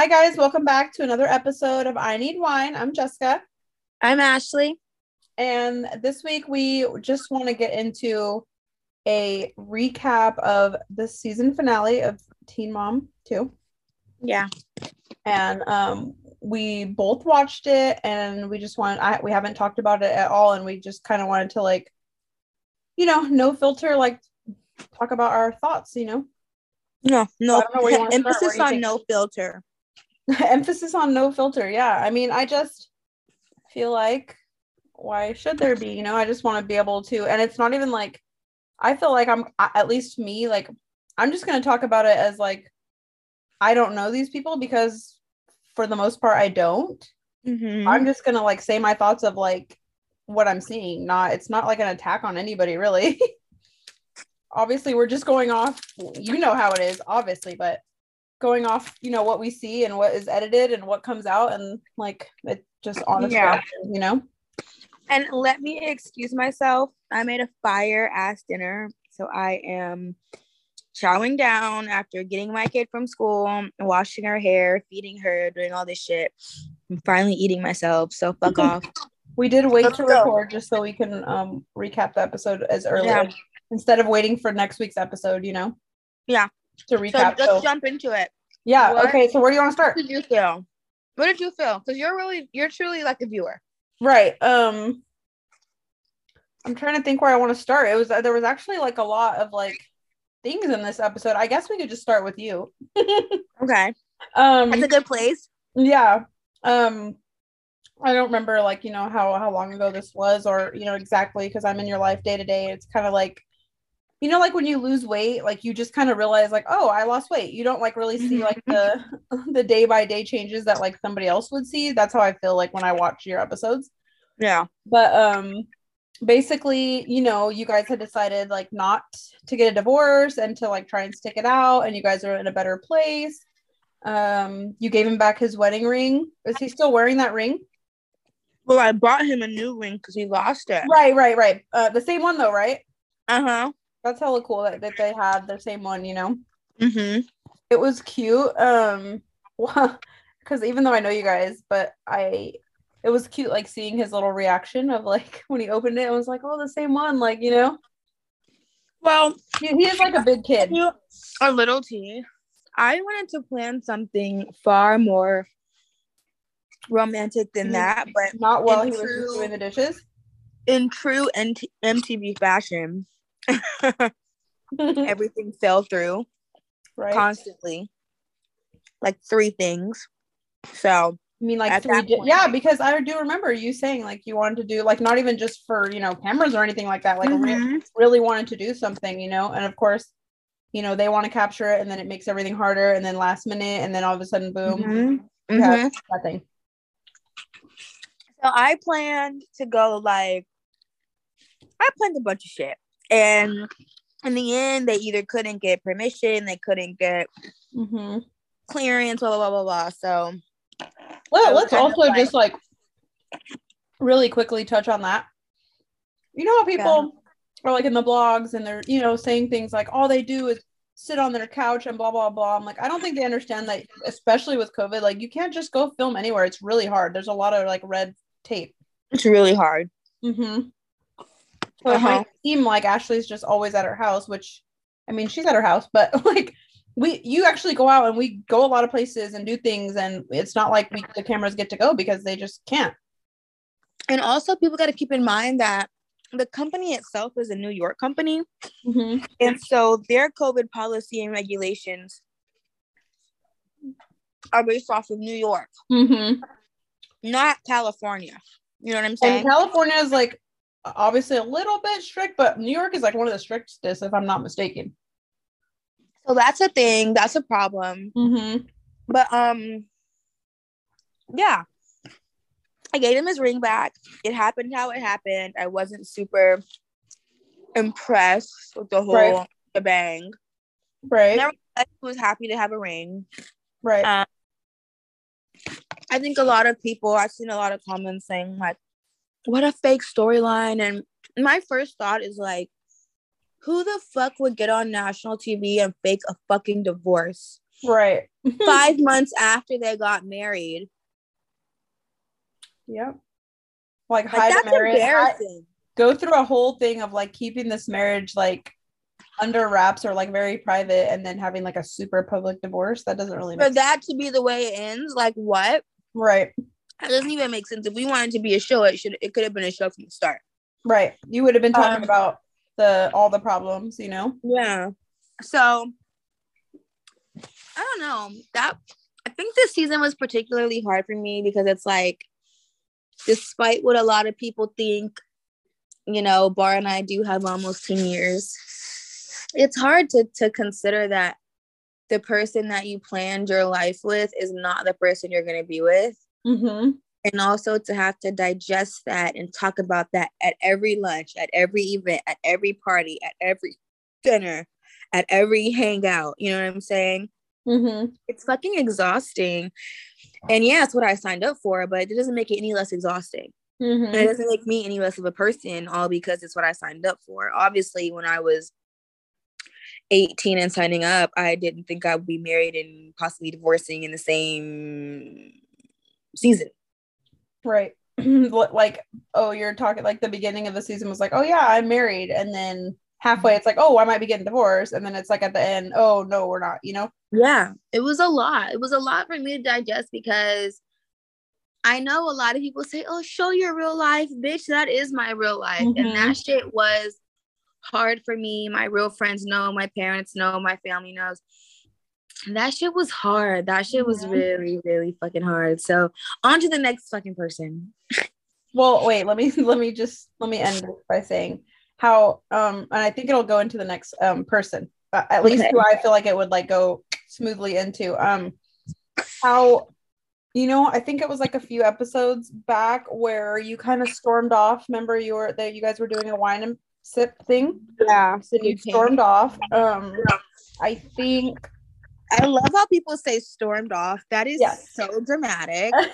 Hi, guys. Welcome back to another episode of I Need Wine. I'm Jessica. I'm Ashley. And this week, we just want to get into a recap of the season finale of Teen Mom 2. Yeah. And um, we both watched it and we just want, I, we haven't talked about it at all. And we just kind of wanted to, like, you know, no filter, like, talk about our thoughts, you know? No, no. Emphasis on no filter. Emphasis on no filter. Yeah. I mean, I just feel like why should there be? You know, I just want to be able to, and it's not even like I feel like I'm at least me, like I'm just gonna talk about it as like I don't know these people because for the most part I don't. Mm-hmm. I'm just gonna like say my thoughts of like what I'm seeing. Not it's not like an attack on anybody really. obviously we're just going off you know how it is obviously but going off you know what we see and what is edited and what comes out and like it just honest Yeah. you know And let me excuse myself. I made a fire ass dinner. So I am chowing down after getting my kid from school, washing her hair, feeding her, doing all this shit. I'm finally eating myself. So fuck off. We did wait Let's to go. record just so we can um recap the episode as early Yeah. instead of waiting for next week's episode you know Yeah. to So recap let's so, jump into it. yeah What? okay so where do you want to start What did you feel? What did you feel? Because you're really, you're truly like a viewer. right um i'm trying to think where i want to start it was there was actually like a lot of like things in this episode i guess we could just start with you Okay. um That's a good place. yeah um i don't remember like you know how how long ago this was or you know exactly because i'm in your life day to day. It's kind of like you know like when you lose weight like you just kind of realize like oh i lost weight. You don't like really see like the the day by day changes that like somebody else would see. That's how i feel like when i watch your episodes. Yeah. but um basically you know you guys had decided like not to get a divorce and to like try and stick it out and you guys are in a better place. Um you gave him back his wedding ring. Is he still wearing that ring Well, I bought him a new ring because he lost it. right right right uh the same one though right Uh huh. that's hella cool that, that they had the same one you know Mm-hmm. it was cute um because even though i know you guys but i it was cute like seeing his little reaction of like when he opened it it was like oh the same one like you know Well, he, he is like a big kid a little tea. I wanted to plan something far more romantic than Mhm. that, but not while he was doing the dishes in true NT- MTV fashion, everything fell through right constantly, like three things. So I mean, like three point. yeah, because I do remember you saying like you wanted to do like not even just for you know cameras or anything like that, like re- Mhm. really wanted to do something, you know. And of course, you know they want to capture it, and then it makes everything harder, and then last minute, and then all of a sudden, boom, Mhm. have Mhm. nothing. So I planned to go like I planned a bunch of shit. And in the end they either couldn't get permission, they couldn't get hmm clearance, blah blah blah blah blah. So Well, let's also like- just like really quickly touch on that. You know how people are like in the blogs and they're you know saying things like all they do is sit on their couch and blah blah blah. I'm like I don't think they understand that, especially with COVID, like you can't just go film anywhere. It's really hard. There's a lot of like red tape. it's really hard. Mm-hmm. So it Uh-huh. might seem like Ashley's just always at her house, which I mean she's at her house, but like we you actually go out and we go a lot of places and do things and it's not like we the cameras get to go because they just can't. And also people gotta keep in mind that the company itself is a New York company. Mm-hmm. And so their COVID policy and regulations are based off of New York, Mm-hmm. Not California. You know what I'm saying? And? California is like obviously a little bit strict, but New York is like one of the strictest, if I'm not mistaken. So that's a thing. That's a problem. Mm-hmm. But um, yeah, I gave him his ring back. It happened how it happened. I wasn't super impressed with the whole Right. bang. Right. Nevertheless, he was happy to have a ring. right. Uh, I think a lot of people, I've seen a lot of comments saying like, "What a fake storyline!" And my first thought is like, who the fuck would get on national TV and fake a fucking divorce? Right. Five months after they got married. Yep. Like, Like, hide that's marriage. embarrassing. go through a whole thing of like keeping this marriage like under wraps or like very private and then having like a super public divorce. That doesn't really For make that to be the way it ends, like what? Right. That doesn't even make sense. If we wanted to be a show, it should it could have been a show from the start. Right. You would have been talking Um, about the all the problems, you know? Yeah. So I don't know. That I think this season was particularly hard for me because it's like despite what a lot of people think, you know, Bar and I do have almost 10 years. It's hard to to consider that the person that you planned your life with is not the person you're going to be with. Mm-hmm. And also to have to digest that and talk about that at every lunch, at every event, at every party, at every dinner, at every hangout. You know what I'm saying? Mm-hmm. It's fucking exhausting. And yeah, it's what I signed up for, but it doesn't make it any less exhausting. It Mm-hmm. doesn't make me any less of a person, all because it's what I signed up for. Obviously, when I was 18 and signing up, I didn't think I would be married and possibly divorcing in the same season. Right. like, oh, you're talking like the beginning of the season was like, oh yeah, I'm married. And then halfway it's like, oh, I might be getting divorced. And then it's like at the end, oh no, we're not, you know? Yeah, it was a lot. It was a lot for me to digest because I know a lot of people say, "Oh, show your real life, bitch." That is my real life, Mhm. and that shit was hard for me. My real friends know, my parents know, my family knows. That shit was hard. That shit was really, really fucking hard. So on to the next fucking person. Well, wait, let me let me just let me end by saying how um and I think it'll go into the next um person. Uh, at least Okay. who I feel like it would like go smoothly into. Um how you know, I think it was like a few episodes back where you kind of stormed off. Remember you were that you guys were doing a wine and sip thing? Yeah. So you stormed off. Um I think I love how people say stormed off. That is Yes. so dramatic.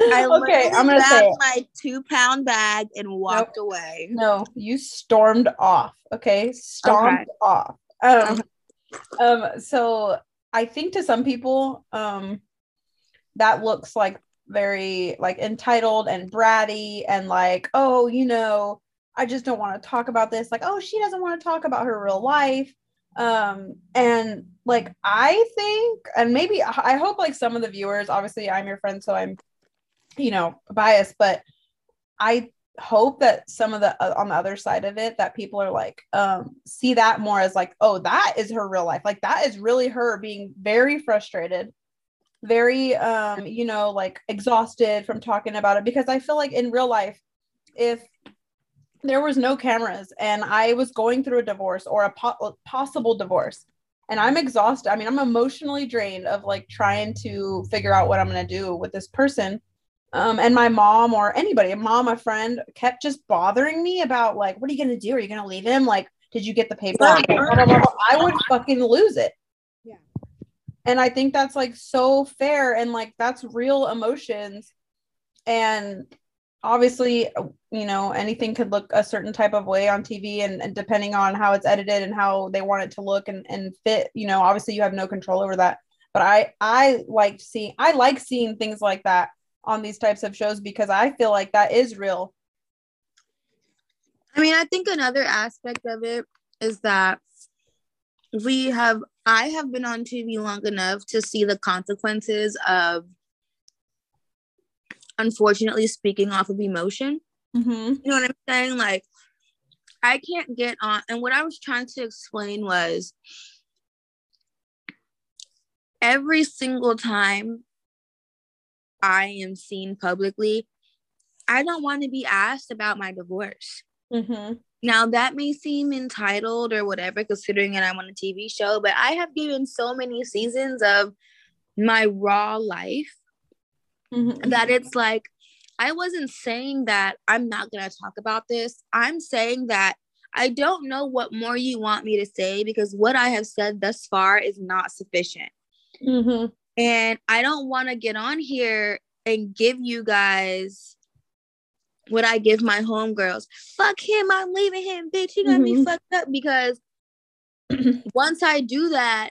I okay, I'm gonna say it. my two pound bag and walked away. No, you stormed off. Okay, stomped off. Um, um. So I think to some people, um, that looks like very like entitled and bratty and like, oh, you know, I just don't want to talk about this. Like, oh, she doesn't want to talk about her real life. Um, and like I think, and maybe I hope like some of the viewers, obviously, I'm your friend, so I'm, you know, biased, but I hope that some of the uh, on the other side of it that people are like um see that more as like oh that is her real life like that is really her being very frustrated very um you know like exhausted from talking about it because i feel like in real life if there was no cameras and i was going through a divorce or a po- possible divorce and i'm exhausted i mean i'm emotionally drained of like trying to figure out what i'm going to do with this person um, and my mom or anybody, a mom, a friend, kept just bothering me about like, what are you gonna do? Are you gonna leave him? Like, did you get the paper? I would fucking lose it. Yeah. And I think that's like so fair and like that's real emotions. And obviously, you know, anything could look a certain type of way on TV and, and depending on how it's edited and how they want it to look and, and fit, you know, obviously you have no control over that. But I I like seeing I like seeing things like that on these types of shows because I feel like that is real. I mean, I think another aspect of it is that we have, I have been on TV long enough to see the consequences of unfortunately speaking off of emotion. Mm-hmm. You know what I'm saying? Like, I can't get on. And what I was trying to explain was every single time I am seen publicly, I don't want to be asked about my divorce. Mm-hmm. Now that may seem entitled or whatever, considering that I'm on a TV show, but I have given so many seasons of my raw life Mm-hmm. that it's like I wasn't saying that I'm not gonna talk about this. I'm saying that I don't know what more you want me to say because what I have said thus far is not sufficient. Mm-hmm. And I don't want to get on here and give you guys what I give my homegirls. Fuck him, I'm leaving him, bitch. He gonna mm-hmm. be fucked up because once I do that,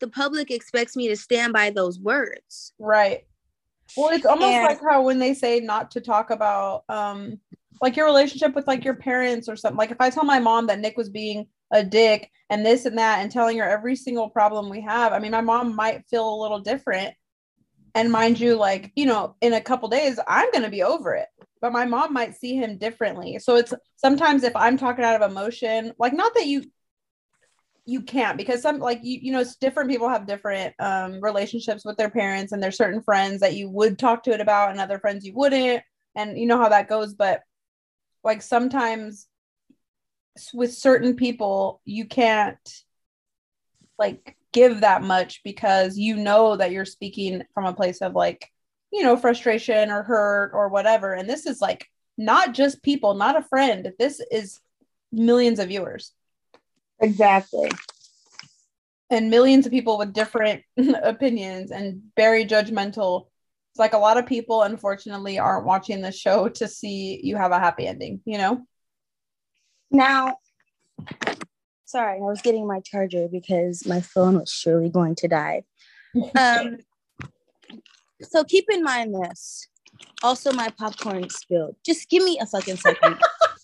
the public expects me to stand by those words. Right. Well, it's almost and, like how when they say not to talk about um like your relationship with like your parents or something. Like if I tell my mom that Nick was being a dick and this and that and telling her every single problem we have, I mean my mom might feel a little different. And mind you, like, you know, in a couple days, I'm gonna be over it. But my mom might see him differently. So it's sometimes if I'm talking out of emotion, like not that you you can't because some like you you know different people have different um relationships with their parents and there's certain friends that you would talk to it about and other friends you wouldn't and you know how that goes but like sometimes with certain people you can't like give that much because you know that you're speaking from a place of like you know frustration or hurt or whatever and this is like not just people not a friend this is millions of viewers Exactly. And millions of people with different opinions and very judgmental. It's like a lot of people, unfortunately, aren't watching the show to see you have a happy ending, you know? Now, sorry, I was getting my charger because my phone was surely going to die. Um, so keep in mind this. Also, my popcorn spilled. Just give me a fucking second.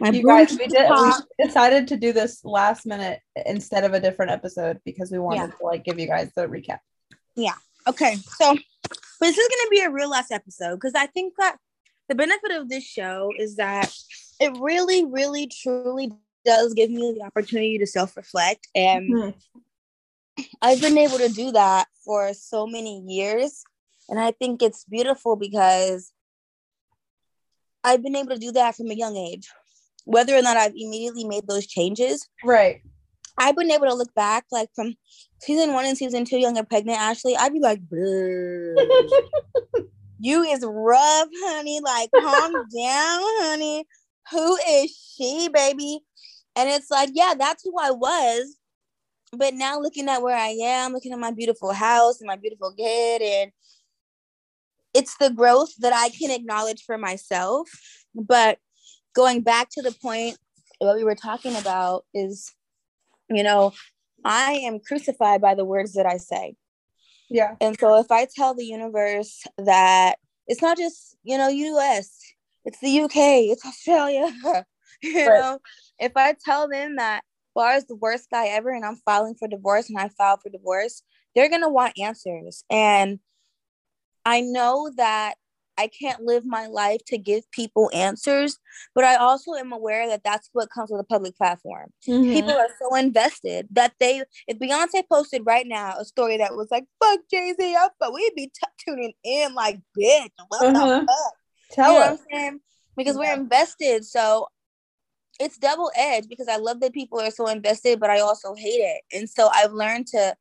My you guys, we, did, we decided to do this last minute instead of a different episode because we wanted yeah. to like give you guys the recap. Yeah. Okay. So this is gonna be a real last episode because I think that the benefit of this show is that it really, really, truly does give me the opportunity to self-reflect and mm-hmm. I've been able to do that for so many years. And I think it's beautiful because I've been able to do that from a young age whether or not I've immediately made those changes. Right. I've been able to look back like from season one and season two, young and pregnant Ashley, I'd be like, you is rough, honey. Like, calm down, honey. Who is she, baby? And it's like, yeah, that's who I was. But now looking at where I am, looking at my beautiful house and my beautiful kid, and it's the growth that I can acknowledge for myself. But going back to the point what we were talking about is, you know, I am crucified by the words that I say. Yeah. And so if I tell the universe that it's not just, you know, US, it's the UK, it's Australia, you right. know, if I tell them that Bar is the worst guy ever and I'm filing for divorce and I filed for divorce, they're going to want answers. And I know that I can't live my life to give people answers, but I also am aware that that's what comes with a public platform. Mm-hmm. People are so invested that they, if Beyonce posted right now a story that was like, fuck Jay Z, but we'd be t- tuning in like, bitch, what uh-huh. the fuck? Tell you us. Because yeah. we're invested. So it's double edged because I love that people are so invested, but I also hate it. And so I've learned to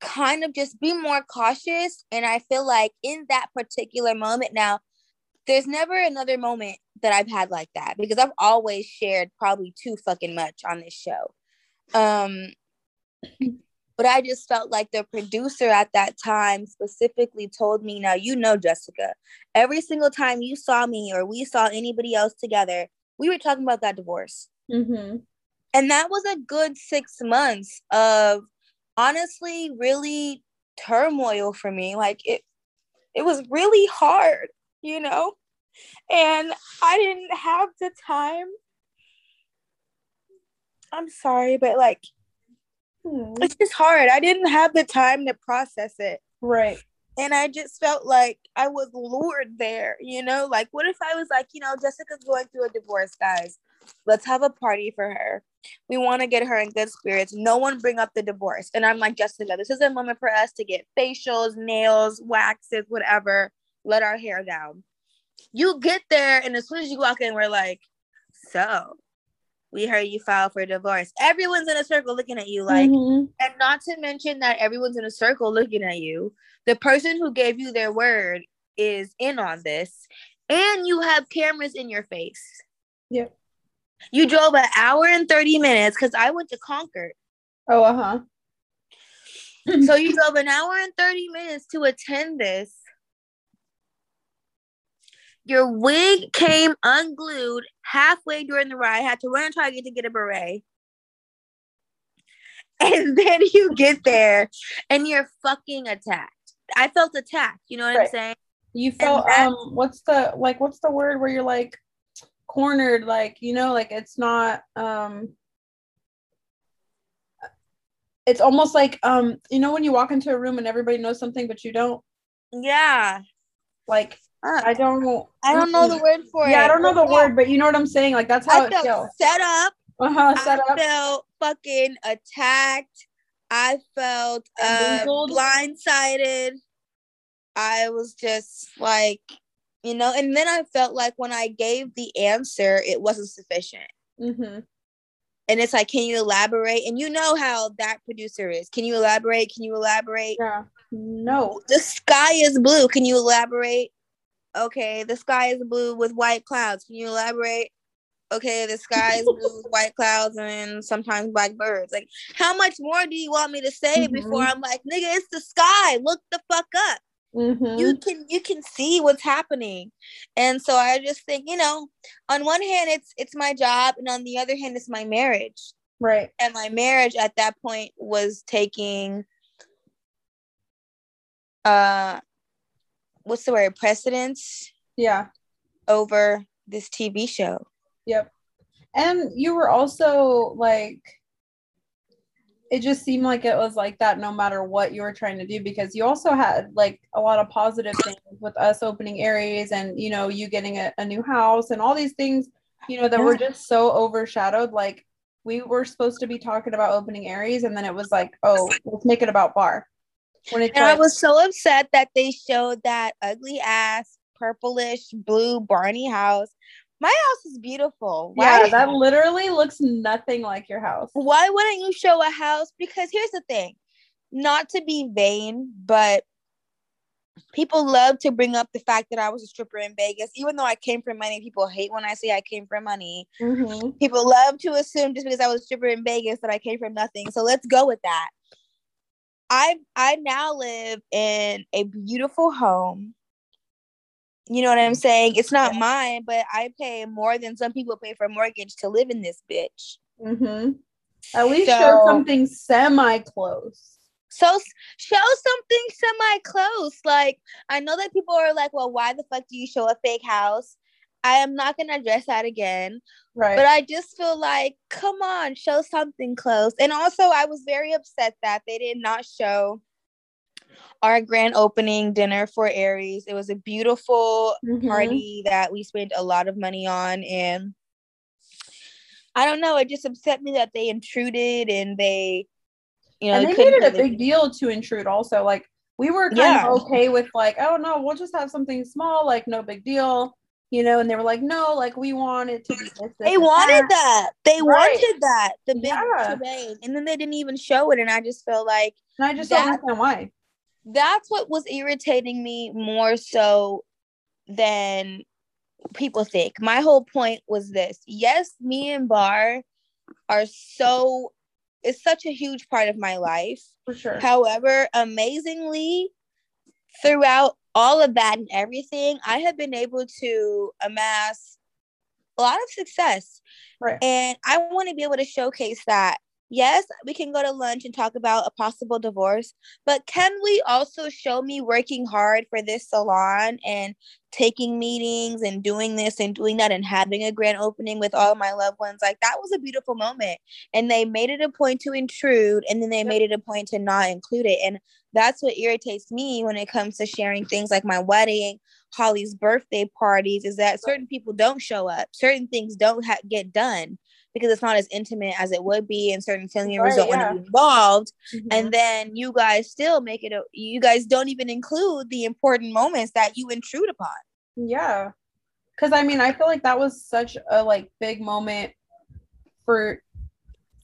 kind of just be more cautious. And I feel like in that particular moment now, there's never another moment that I've had like that because I've always shared probably too fucking much on this show. Um, but I just felt like the producer at that time specifically told me, now you know, Jessica, every single time you saw me or we saw anybody else together, we were talking about that divorce. Mm-hmm. And that was a good six months of honestly really turmoil for me. Like it it was really hard, you know? And I didn't have the time. I'm sorry, but like hmm. it's just hard. I didn't have the time to process it. Right. And I just felt like I was lured there, you know? Like, what if I was like, you know, Jessica's going through a divorce, guys. Let's have a party for her. We want to get her in good spirits. No one bring up the divorce. And I'm like, Jessica, this is a moment for us to get facials, nails, waxes, whatever, let our hair down. You get there, and as soon as you walk in, we're like, so we heard you filed for divorce. Everyone's in a circle looking at you, like, mm-hmm. and not to mention that everyone's in a circle looking at you. The person who gave you their word is in on this, and you have cameras in your face. Yep. You drove an hour and 30 minutes because I went to Concord. Oh, uh huh. so you drove an hour and 30 minutes to attend this. Your wig came unglued halfway during the ride. Had to run and try to get to get a beret. And then you get there and you're fucking attacked. I felt attacked. You know what right. I'm saying? You felt um what's the like what's the word where you're like cornered like you know like it's not um it's almost like um you know when you walk into a room and everybody knows something but you don't? Yeah. Like uh, i don't i don't know the word for yeah, it. yeah i don't know the yeah. word but you know what i'm saying? Like that's how I it feels. set up. Uh-huh set I up. felt fucking attacked. I felt uh blindsided. I was just like you know? And then i felt like when i gave the answer it wasn't sufficient. Mm-hmm. And it's like can you elaborate? And you know how that producer is. Can you elaborate? Can you elaborate? Yeah. No. The sky is blue. Can you elaborate? Okay the sky is blue with white clouds. Can you elaborate? Okay the sky is blue with white clouds and sometimes black birds. Like how much more do you want me to say mm-hmm. before i'm like nigga it's the sky. Look the fuck up Mm-hmm. You can you can see what's happening, and so I just think you know, on one hand it's it's my job, and on the other hand it's my marriage. Right. And my marriage at that point was taking, uh, what's the word? Precedence. Yeah. Over this TV show. Yep. And you were also like it just seemed like it was like that no matter what you were trying to do because you also had like a lot of positive things with us opening Aries and you know you getting a, a new house and all these things you know that yeah. were just so overshadowed like we were supposed to be talking about opening Aries and then it was like oh let's make it about bar when and I was so upset that they showed that ugly ass purplish blue Barney house my house is beautiful. Why? Yeah, that literally looks nothing like your house. Why wouldn't you show a house? Because here's the thing, not to be vain, but people love to bring up the fact that I was a stripper in Vegas, even though I came from money. People hate when I say I came from money. Mm-hmm. People love to assume just because I was a stripper in Vegas that I came from nothing. So let's go with that. I I now live in a beautiful home you know what I'm saying? It's not mine, but I pay more than some people pay for a mortgage to live in this bitch. Mm-hmm. At least so, show something semi close. So show something semi close. Like I know that people are like, well, why the fuck do you show a fake house? I am not gonna address that again. Right. But I just feel like, come on, show something close. And also I was very upset that they did not show our grand opening dinner for Aries. It was a beautiful mm-hmm. party that we spent a lot of money on. And I don't know, it just upset me that they intruded and they, you know, and they made it a big deal to intrude also. Like, we were kind yeah. of okay with like, oh no, we'll just have something small, like no big deal you know, and they were like, no, like we want it to be this. this they wanted that. that. They right. wanted that. The big yeah. and then they didn't even show it, and I just felt like. And I just that, don't understand why that's what was irritating me more so than people think. My whole point was this. Yes, me and Bar are so it's such a huge part of my life. For sure. However, amazingly, throughout all of that and everything, I have been able to amass a lot of success. Right. And I want to be able to showcase that yes, we can go to lunch and talk about a possible divorce, but can we also show me working hard for this salon and taking meetings and doing this and doing that and having a grand opening with all my loved ones? Like that was a beautiful moment. And they made it a point to intrude and then they made it a point to not include it. And that's what irritates me when it comes to sharing things like my wedding, Holly's birthday parties, is that certain people don't show up, certain things don't ha- get done because it's not as intimate as it would be and certain family members right, don't yeah. want to be involved. Mm-hmm. and then you guys still make it a, you guys don't even include the important moments that you intrude upon. Yeah. Because i mean i feel like that was such a like big moment for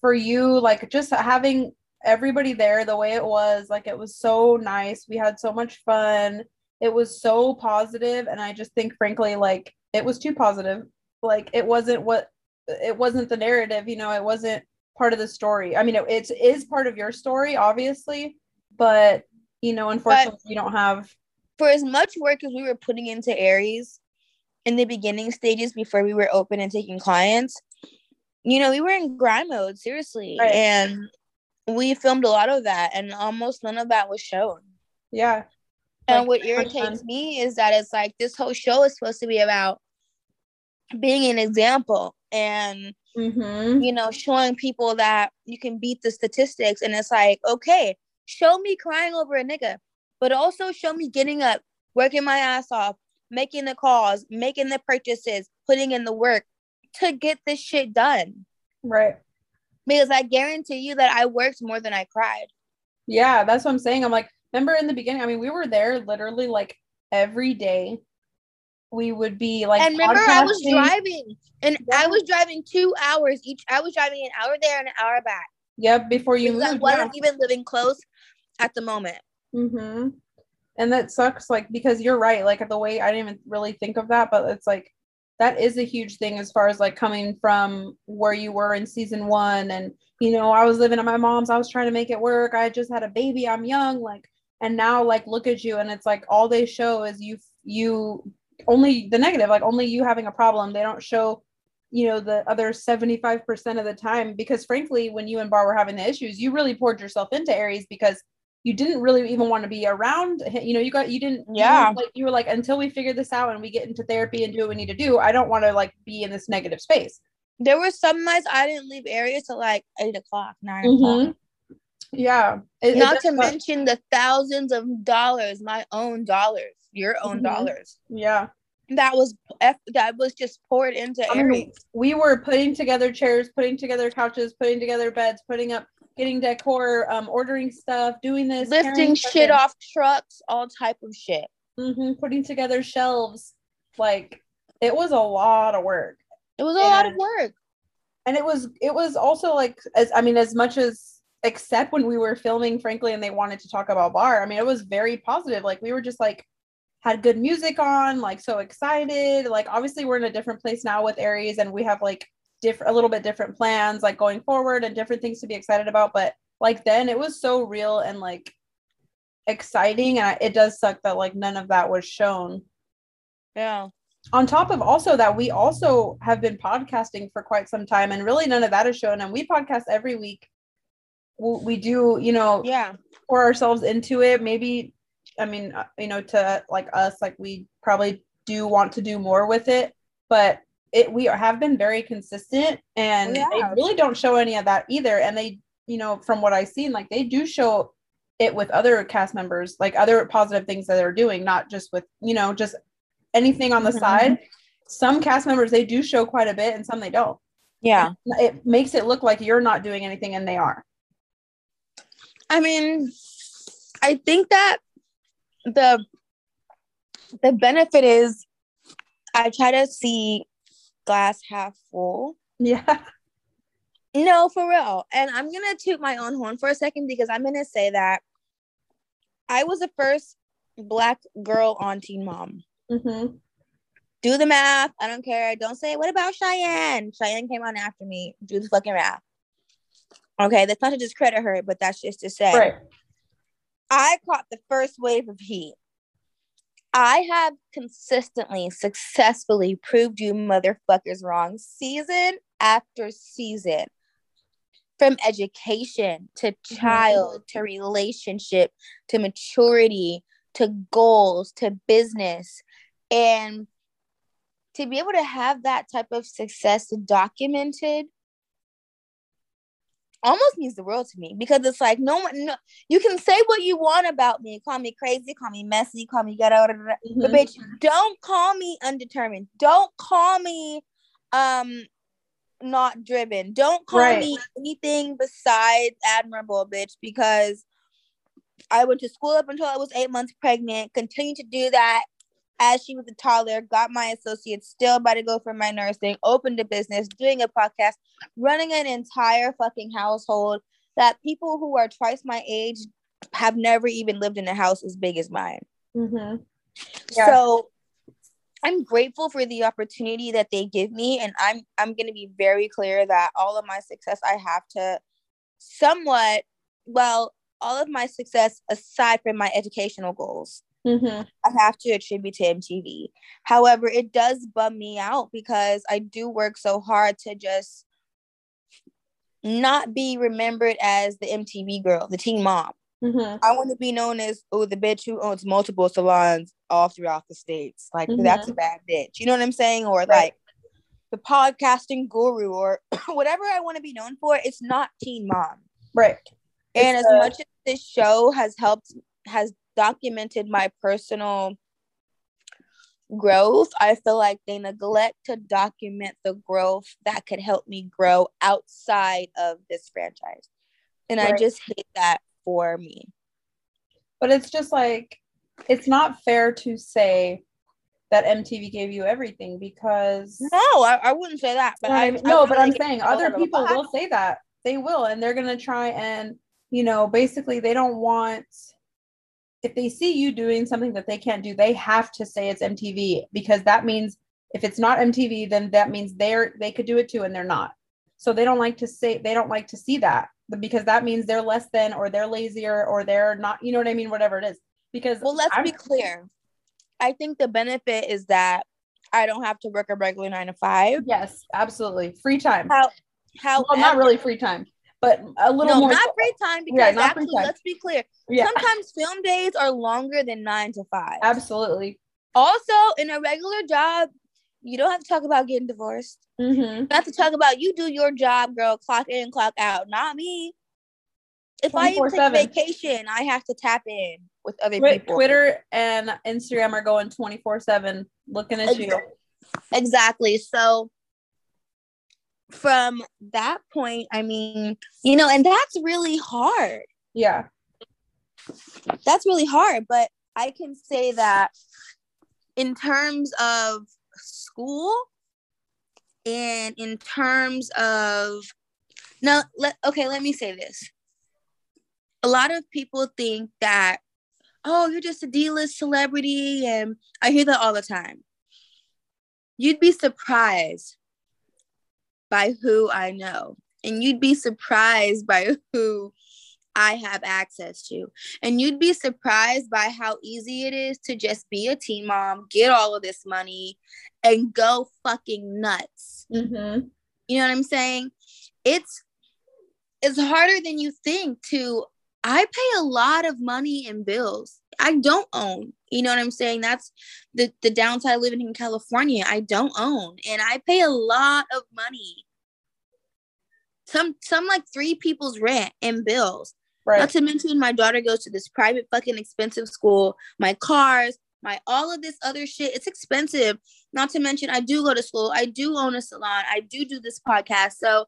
for you like just having everybody there the way it was like it was so nice. We had so much fun. It was so positive and i just think frankly like it was too positive. Like it wasn't what it wasn't the narrative you know it wasn't part of the story i mean it, it is part of your story obviously but you know unfortunately but you don't have for as much work as we were putting into aries in the beginning stages before we were open and taking clients, you know, we were in grind mode, seriously. Right. And we filmed a lot of that and almost none of that was shown. Yeah. And like, what irritates me is that it's like this whole show is supposed to be about being an example and mm-hmm. you know showing people that you can beat the statistics. And it's like okay show me crying over a nigga but also show me getting up working my ass off making the calls making the purchases putting in the work to get this shit done. Right. Because i guarantee you that i worked more than i cried. Yeah that's what i'm saying. I'm like remember in the beginning i mean we were there literally like every day we would be like. And remember, I was driving, and yeah. I was driving two hours each. I was driving an hour there and an hour back. Yep, before you moved. I wasn't yeah. even living close at the moment. Mm-hmm. And that sucks, like because you're right. Like the way I didn't even really think of that, but it's like that is a huge thing as far as like coming from where you were in season one, and you know I was living at my mom's. I was trying to make it work. I just had a baby. I'm young, like, and now like look at you, and it's like all they show is you you only the negative like only you having a problem. They don't show you know the other 75% of the time because frankly when you and bar were having the issues you really poured yourself into aries because you didn't really even want to be around you know you got you didn't yeah. you like you were like until we figure this out and we get into therapy and do what we need to do i don't want to like be in this negative space. There were some nights i didn't leave Aries till like eight o'clock 9 mm-hmm. o'clock. Yeah. It, not it to mention the thousands of dollars my own dollars your own mm-hmm. dollars. Yeah. That was that was just poured into I mean, we were putting together chairs, putting together couches, putting together beds, putting up, getting decor, um, ordering stuff, doing this, lifting shit off trucks, all type of shit. Mm-hmm. Putting together shelves, like it was a lot of work. It was a and, lot of work, and it was it was also like as I mean as much as except when we were filming, frankly, and they wanted to talk about bar. I mean, it was very positive. Like we were just like had good music on, like so excited. Like obviously we're in a different place now with Aries and we have like different a little bit different plans like going forward and different things to be excited about, but like then it was so real and like exciting and it does suck that like none of that was shown. Yeah. On top of also that we also have been podcasting for quite some time and really none of that is shown and we podcast every week. We do, you know, yeah, pour ourselves into it. Maybe I mean, uh, you know, to like us, like we probably do want to do more with it, but it we have been very consistent, and yeah. they really don't show any of that either. And they, you know, from what I've seen, like they do show it with other cast members, like other positive things that they're doing, not just with you know just anything on the mm-hmm. side. Some cast members they do show quite a bit, and some they don't. Yeah, it makes it look like you're not doing anything, and they are. I mean, I think that the the benefit is I try to see glass half full. Yeah. No, for real. And I'm gonna toot my own horn for a second because I'm gonna say that I was the first black girl on Teen Mom. Mm-hmm. Do the math. I don't care. Don't say what about Cheyenne. Cheyenne came on after me. Do the fucking math. Okay, that's not to discredit her, but that's just to say. Right. I caught the first wave of heat. I have consistently, successfully proved you motherfuckers wrong season after season. From education to mm-hmm. child to relationship to maturity to goals to business. And to be able to have that type of success documented almost means the world to me because it's like no one no you can say what you want about me call me crazy call me messy call me ghetto mm-hmm. but bitch don't call me undetermined don't call me um not driven don't call right. me anything besides admirable bitch because I went to school up until I was eight months pregnant, continued to do that as she was a toddler, got my associates, still about to go for my nursing, opened a business, doing a podcast, running an entire fucking household that people who are twice my age have never even lived in a house as big as mine. Mm-hmm. Yeah. So I'm grateful for the opportunity that they give me, and I'm I'm going to be very clear that all of my success I have to somewhat well all of my success aside from my educational goals Mm-hmm. I have to attribute to MTV. However, it does bum me out because I do work so hard to just not be remembered as the MTV girl, the teen mom. Mm-hmm. I want to be known as oh the bitch who owns multiple salons all throughout the states. Like Mhm. that's a bad bitch. You know what I'm saying? Or Right. like the podcasting guru or whatever I want to be known for. It's not teen mom. Right. And It's as a- much as this show has helped, has documented my personal growth, I feel like they neglect to document the growth that could help me grow outside of this franchise. And I just hate that for me. But it's just like it's not fair to say that MTV gave you everything because No, I, I wouldn't say that. But You know what I, I? I no, wanna but I'm saying other people will say that. They will, and they're gonna try and you know, basically they don't want if they see you doing something that they can't do, they have to say it's MTV because that means if it's not MTV, then that means they're they could do it too and they're not. So they don't like to say they don't like to see that because that means they're less than or they're lazier or they're not, you know what I mean, whatever it is. Because Well, let's I'm- be clear. I think the benefit is that I don't have to work a regular nine to five. yes, absolutely. Free time. How how well, not really free time, but a little no, more not free time because Yeah, not free actually, time. let's be clear. yeah, Sometimes film days are longer than nine to five. absolutely. Also, in a regular job, you don't have to talk about getting divorced. Mm-hmm. You have to talk about you do your job, girl. Clock in, clock out. Not me. If I even take 24/7. vacation, I have to tap in with other Twi- people. Twitter and Instagram are going 24 7 looking at you. Exactly. So from that point, I mean, you know, and that's really hard. Yeah. That's really hard. But I can say that in terms of school and in terms of no let okay let me say this a lot of people think that oh you're just a d-list celebrity and i hear that all the time you'd be surprised by who i know and you'd be surprised by who i have access to and you'd be surprised by how easy it is to just be a teen mom get all of this money and go fucking nuts Mm-hmm. you know what I'm saying? It's it's harder than you think to I pay a lot of money in bills. I don't own. You know what I'm saying? That's the the downside living in California. I don't own and I pay a lot of money. Some some like three people's rent and bills. Right. Not to mention my daughter goes to this private fucking expensive school. My cars, my all of this other shit, it's expensive. Not to mention I do go to school. I do own a salon. I do do this podcast. So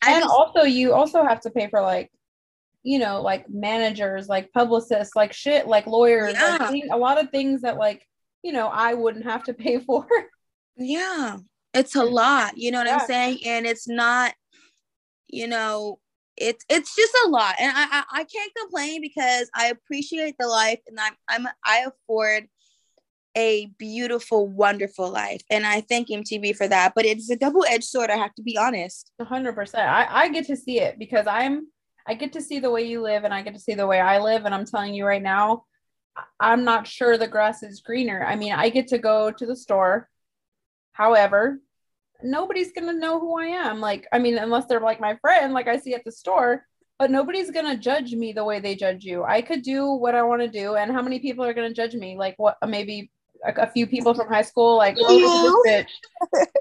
I and just, also, you also have to pay for like, you know, like managers, like publicists, like shit, like lawyers, like Yeah. thing- a lot of things that like, you know, I wouldn't have to pay for. yeah, it's a lot. You know what Yeah. I'm saying? And it's not, you know, it's it's just a lot. And I, I I can't complain because I appreciate the life and I'm I'm I afford a beautiful, wonderful life. And I thank MTV for that. But it's a double-edged sword, I have to be honest. Hundred percent. I, I get to see it because I'm I get to see the way you live and I get to see the way I live. And I'm telling you right now, I'm not sure the grass is greener. I mean, I get to go to the store. However, nobody's gonna know who I am. Like, I mean, unless they're like my friend, like I see at the store, but nobody's gonna judge me the way they judge you. I could do what I want to do, and how many people are gonna judge me? Like what maybe a, a few people from high school, like, oh, this bitch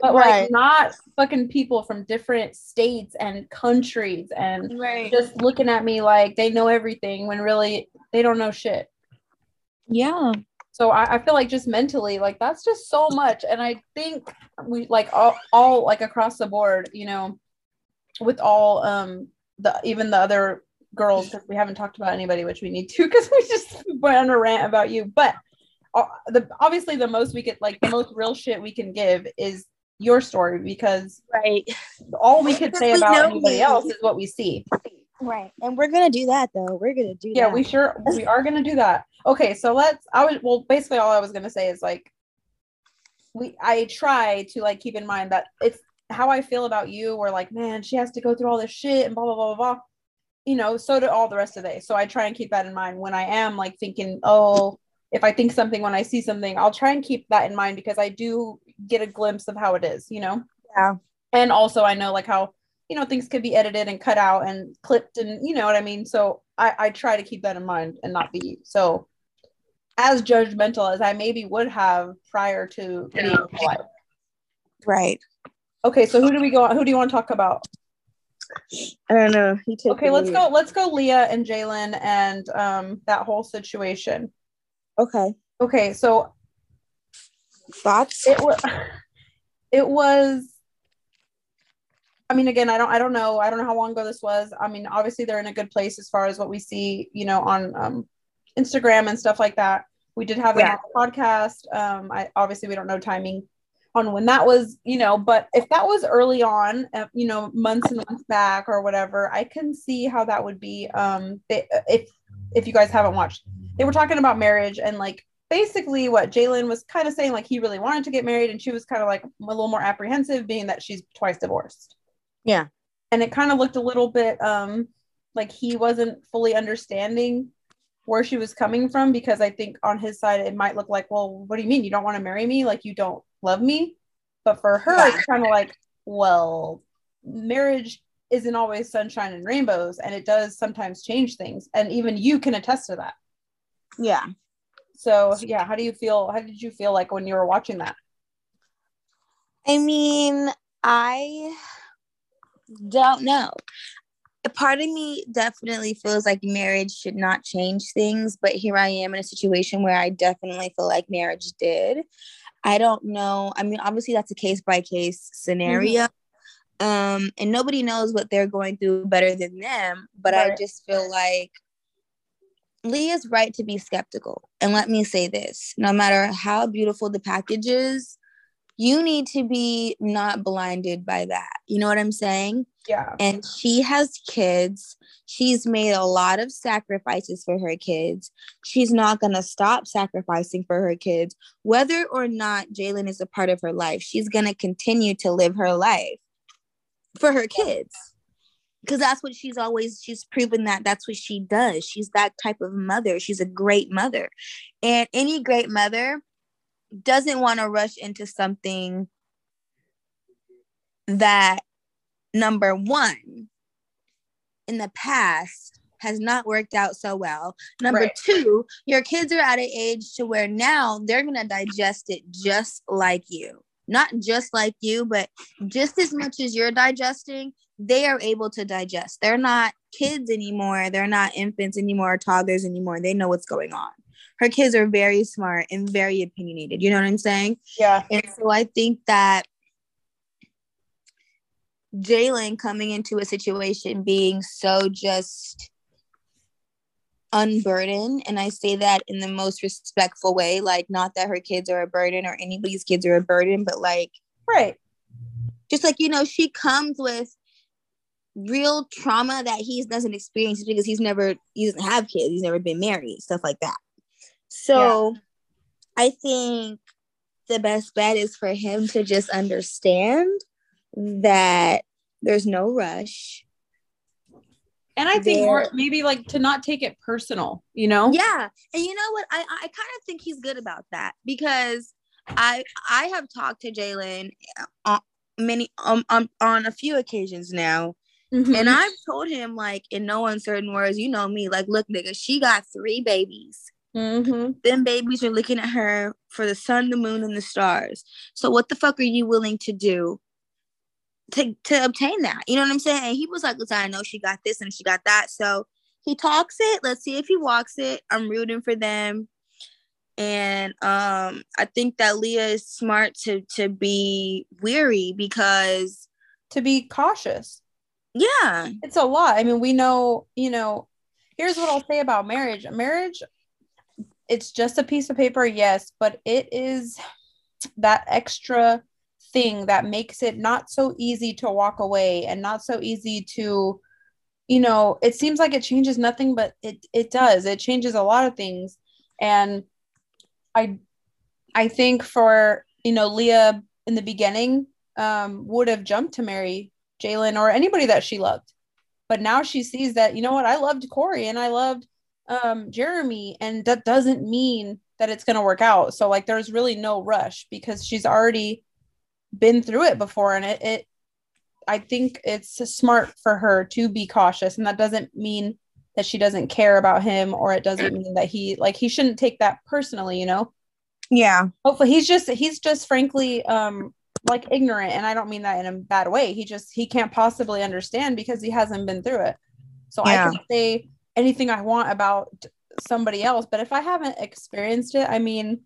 but Right. like not fucking people from different states and countries and Right. just looking at me like they know everything when really they don't know shit. Yeah. So I, I feel like just mentally, like that's just so much. And I think we like all, all like across the board, you know, with all um the even the other girls, because we haven't talked about anybody, which we need to because we just went on a rant about you. But uh, the obviously the most we could like the most real shit we can give is your story because Right. all we could say We about anybody you. else is what we see. Right. And we're gonna do that though. We're gonna do Yeah, that. we sure we are gonna do that. Okay, so let's I was well basically all I was gonna say is like we I try to like keep in mind that it's how I feel about you, we're like, man, she has to go through all this shit and blah blah blah blah blah. you know, so do all the rest of the day. So I try and keep that in mind when I am like thinking, oh, if I think something when I see something, I'll try and keep that in mind because I do get a glimpse of how it is, you know? Yeah. And also I know like how, you know, things could be edited and cut out and clipped and you know what I mean? So I, I try to keep that in mind and not be so as judgmental as I maybe would have prior to being alive. Right. Okay, so who do we go on? Who do you want to talk about? I don't know. He took Okay, let's go. Let's go, Leah and Jaylan and um that whole situation. Okay. Okay, so Thoughts? it was it was I mean again I don't I don't know I don't know how long ago this was I mean obviously they're in a good place as far as what we see you know on um, Instagram and stuff like that we did have Yeah. a podcast um I obviously we don't know timing on when that was you know but if that was early on uh, you know months and months back or whatever I can see how that would be um they, if if you guys haven't watched they were talking about marriage and like basically what Jaylan was kind of saying, like he really wanted to get married, and she was kind of like a little more apprehensive, being that she's twice divorced. Yeah. And it kind of looked a little bit um like he wasn't fully understanding where she was coming from because I think on his side it might look like, well, what do you mean you don't want to marry me? Like you don't love me? But for her, Yeah. it's kind of like, well, marriage isn't always sunshine and rainbows, and it does sometimes change things. And even you can attest to that. Yeah. So yeah, how do you feel? How did you feel like when you were watching that? I mean, I don't know. A part of me definitely feels like marriage should not change things, but here I am in a situation where I definitely feel like marriage did. I don't know. I mean, obviously that's a case by case scenario. Um, and nobody knows what they're going through better than them, but I just feel like Leah's right to be skeptical. And let me say this no matter how beautiful the package is, you need to be not blinded by that. You know what I'm saying? Yeah. And she has kids. She's made a lot of sacrifices for her kids. She's not going to stop sacrificing for her kids. Whether or not Jaylan is a part of her life, she's going to continue to live her life for her kids. Because that's what she's always, she's proven that that's what she does. She's that type of mother. She's a great mother. And any great mother doesn't want to rush into something that number one in the past has not worked out so well number Right. two your kids are at an age to where now they're going to digest it just like you not just like you but just as much as you're digesting they are able to digest. They're not kids anymore. They're not infants anymore or toddlers anymore. They know what's going on. Her kids are very smart and very opinionated. You know what i'm saying? Yeah. and so I think that Jaylan coming into a situation being so just unburdened, and I say that in the most respectful way, like not that her kids are a burden or anybody's kids are a burden, but like Right. just like you know, she comes with real trauma that he doesn't experience because he's never he doesn't have kids, he's never been married, stuff like that. So I think the best bet is for him to just understand that there's no rush. And I think more maybe like to not take it personal, you know? Yeah, and you know what? I I kind of think he's good about that because I I have talked to Jaylan on many um, um on a few occasions now, Mhm. and I've told him like in no uncertain words, you know me, like look, nigga, she got three babies. Mhm. Them babies are looking at her for the sun, the moon, and the stars. So what the fuck are you willing to do to to obtain that? You know what I'm saying? And he was like, listen, I know she got this and she got that. So he talks it. Let's see if he walks it. I'm rooting for them. And um, I think that Leah is smart to to be weary because To be cautious. yeah, It's a lot. I mean, we know, you know, here's what I'll say about marriage. Marriage, it's just a piece of paper, yes, but it is that extra thing that makes it not so easy to walk away and not so easy to you know it seems like it changes nothing but it it does. It changes a lot of things. And i i think for you know leah in the beginning um would have jumped to marry jaylan or anybody that she loved. But now she sees that you know what i loved corey and i loved um jeremy and that doesn't mean that it's going to work out. So like there's really no rush because she's already been through it before and it, it i think it's smart for her to be cautious and that doesn't mean that she doesn't care about him or it doesn't mean that he like he shouldn't take that personally you know? Yeah. Hopefully he's just he's just frankly um like ignorant and i don't mean that in a bad way. He just he can't possibly understand because he hasn't been through it. So yeah. i can say anything i want about somebody else but if i haven't experienced it i mean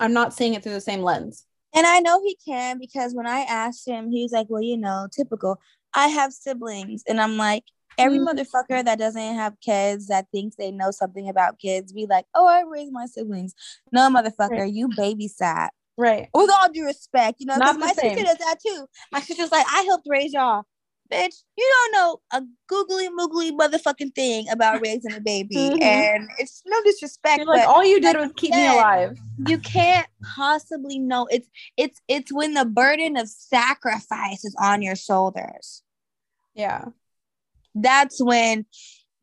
i'm not seeing it through the same lens and i know he can because when i asked him he's like well you know typical i have siblings and i'm like every mm-hmm. motherfucker that doesn't have kids that thinks they know something about kids be like oh i raised my siblings no motherfucker right. you babysat Right. With all due respect, you know, because my same. sister does that too. My sister's like, I helped raise y'all. Bitch, you don't know a googly moogly motherfucking thing about raising a baby. Mm-hmm. And it's no disrespect. You're like all you did was keep said, me alive. You can't possibly know. It's it's it's when the burden of sacrifice is on your shoulders. Yeah. That's when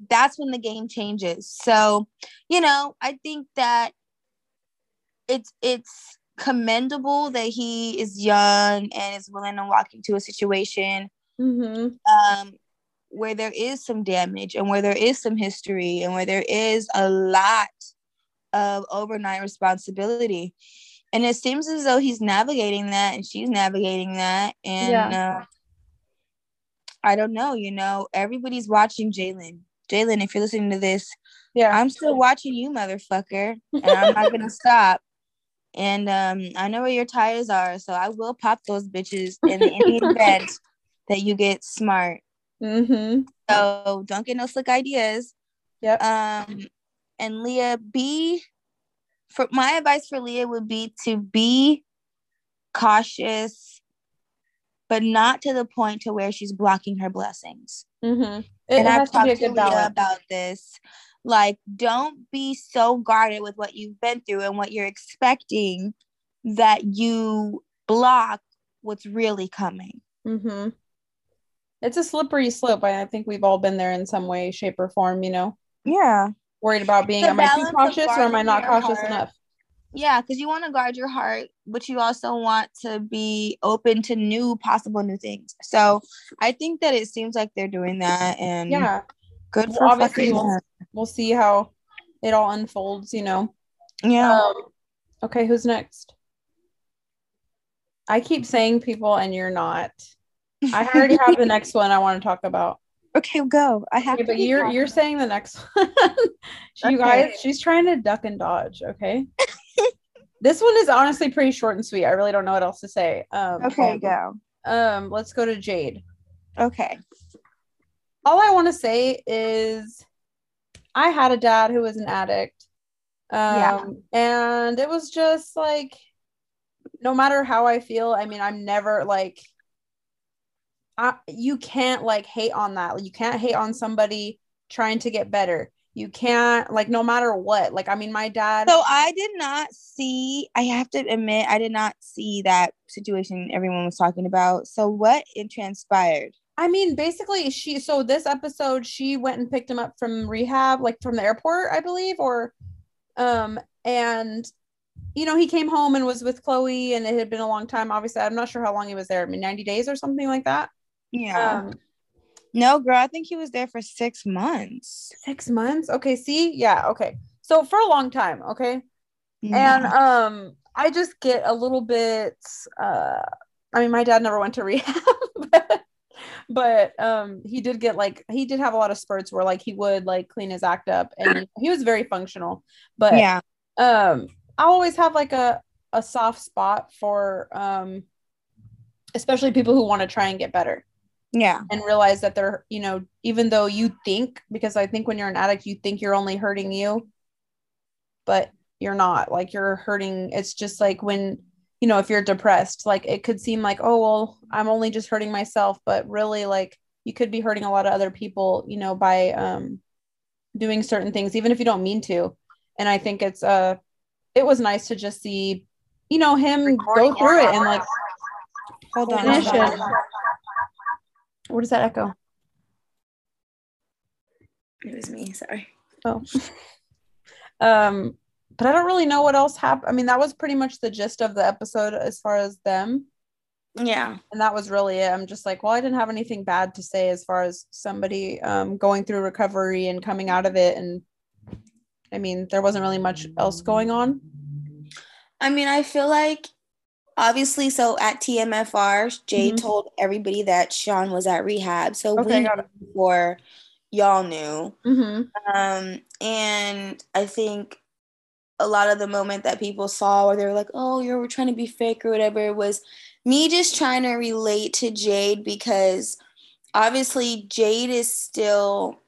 that's when the game changes. So, you know, I think that it's it's commendable that he is young and is willing to walk into a situation mm-hmm. um, where there is some damage and where there is some history and where there is a lot of overnight responsibility. And it seems as though he's navigating that and she's navigating that. And yeah. uh, I don't know, you know, everybody's watching Jaylan. Jaylan, if you're listening to this, yeah, I'm still watching you, motherfucker, and I'm not gonna stop. And um, I know where your tires are, so I will pop those bitches in any event that you get smart. Mm-hmm. So don't get no slick ideas. Yep. Um, and Leah, be for my advice for Leah would be to be cautious, but not to the point to where she's blocking her blessings. Mm-hmm. and I've talked to, to Leah about this like, don't be so guarded with what you've been through and what you're expecting that you block what's really coming. Mm-hmm. It's a slippery slope. I think we've all been there in some way, shape, or form, you know? Yeah. Worried about being, am I too cautious or am I not cautious heart. enough? Yeah, because you want to guard your heart, but you also want to be open to new possible new things. So I think that it seems like they're doing that and yeah. Good for obviously we'll, we'll, see how it all unfolds, you know. Yeah. Um, okay, who's next? I keep saying people and you're not. I already have the next one I want to talk about. Okay, go. I have okay, but you're you're saying the next one. you okay. guys, she's trying to duck and dodge, okay? this one is honestly pretty short and sweet. I really don't know what else to say. Um, okay, go. Um, let's go to Jade. Okay all I want to say is I had a dad who was an addict. Um, yeah. And it was just like, no matter how I feel, I mean, I'm never like, I, you can't like hate on that. You can't hate on somebody trying to get better. You can't like no matter what. Like I mean, my dad. So I did not see. I have to admit, I did not see that situation everyone was talking about. So what it transpired? I mean, basically, she so this episode she went and picked him up from rehab, like from the airport, I believe, or um, and you know, he came home and was with Kloie, and it had been a long time. Obviously, I'm not sure how long he was there. I mean, 90 days or something like that. Yeah. Um, no, girl, I think he was there for six months. Six months? Okay, see, yeah, okay. So for a long time, okay. Yeah. And um, I just get a little bit. uh I mean, my dad never went to rehab, but but um he did get like he did have a lot of spurts where like he would like clean his act up and he was very functional but yeah um i always have like a a soft spot for um especially people who want to try and get better yeah and realize that they're you know even though you think because i think when you're an addict you think you're only hurting you but you're not like you're hurting it's just like when you know, if you're depressed, like it could seem like, oh, well, I'm only just hurting myself, but really like you could be hurting a lot of other people, you know, by um doing certain things, even if you don't mean to. And I think it's uh it was nice to just see, you know, him go through it and like hold on. What does that echo? It was me. Sorry. Oh. um, but I don't really know what else happened. I mean, that was pretty much the gist of the episode as far as them. Yeah. And that was really it. I'm just like, well, I didn't have anything bad to say as far as somebody um, going through recovery and coming out of it. And I mean, there wasn't really much else going on. I mean, I feel like obviously, so at TMFR, Jade Mhm. told everybody that Sean was at rehab. So Okay, we got knew before y'all knew. Mm-hmm. Um, and I think a lot of the moment that people saw where they were like, oh, you're trying to be fake or whatever was me just trying to relate to Jade because obviously Jade is still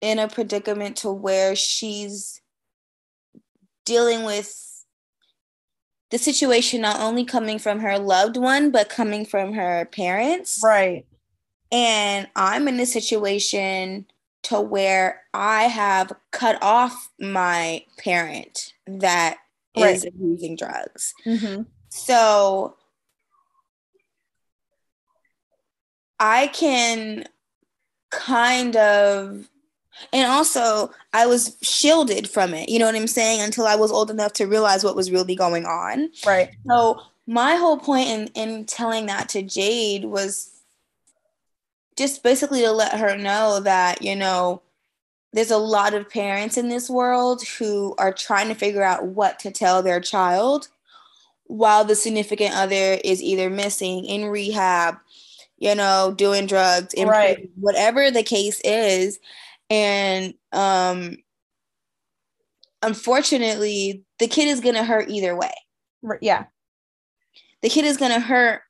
in a predicament to where she's dealing with the situation not only coming from her loved one but coming from her parents Right. and I'm in a situation to where I have cut off my parent that is Right. abusing drugs. Mm-hmm. So I can kind of and also I was shielded from it, you know what I'm saying, until I was old enough to realize what was really going on. Right. So my whole point in, in telling that to Jade was just basically to let her know that, you know, there's a lot of parents in this world who are trying to figure out what to tell their child while the significant other is either missing in rehab, you know, doing drugs, in Right. prison, whatever the case is. And um unfortunately, the kid is gonna hurt either way. Yeah. the kid is going to hurt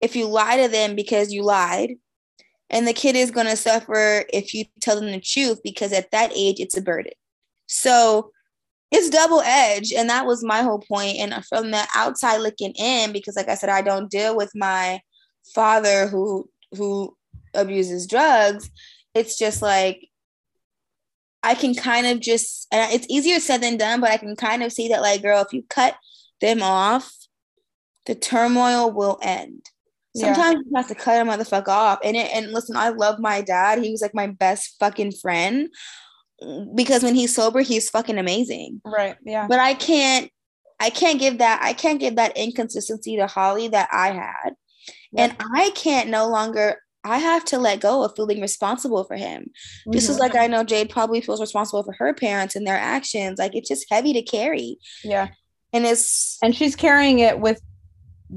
if you lie to them because you lied. And the kid is going to suffer if you tell them the truth because at that age it's a burden. So it's double edged. And that was my whole point. And from the outside looking in because like i said i don't deal with my father who who abuses drugs. It's just like i can kind of just and it's easier said than done but i can kind of see that like girl if you cut them off the turmoil will end Yeah. sometimes you have to cut a motherfucker off and it, and listen i love my dad he was like my best fucking friend because when he's sober he's fucking amazing Right. Yeah. but I can't I can't give that I can't give that inconsistency to Holly that I had. And I can't no longer I have to let go of feeling responsible for him. Just as like I know Jade probably feels responsible for her parents and their actions. Like it's just heavy to carry. yeah. And it's And she's carrying it with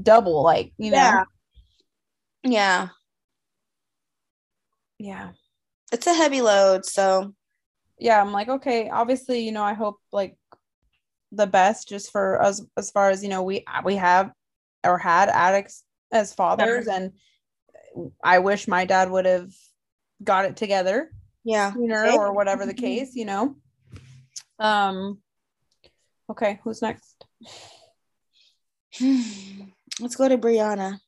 double, like, you know. yeah. Yeah. Yeah. It's a heavy load. So yeah i'm like okay obviously you know i hope like the best just for us as far as you know we we have or had addicts as fathers and i wish my dad would have got it together yeah. sooner Okay. or whatever the case you know um okay who's next Let's go to Briana.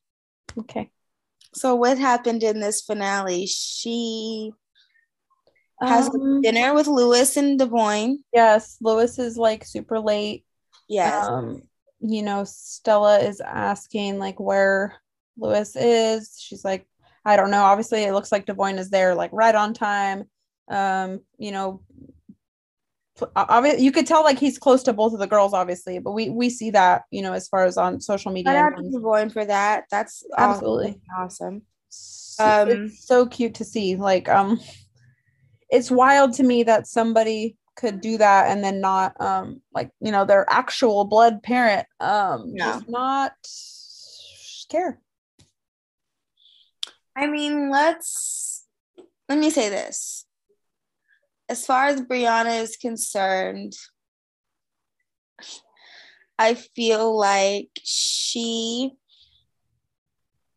okay So what happened in this finale? She has um, dinner with Luis and Devoin. yes luis is like super late Yes. um you know stella is asking like where luis is she's like i don't know obviously it looks like devoin is there like right on time um you know obviously you could tell like he's close to both of the girls obviously but we we see that you know as far as on social media Shout out to. Devoin for that. That's Absolutely. awesome. So- Um, it's so cute to see like um it's wild to me that somebody could do that and then not um like you know their actual blood parent um Yeah. not care I mean, let's let me say this. As far as Briana is concerned, I feel like she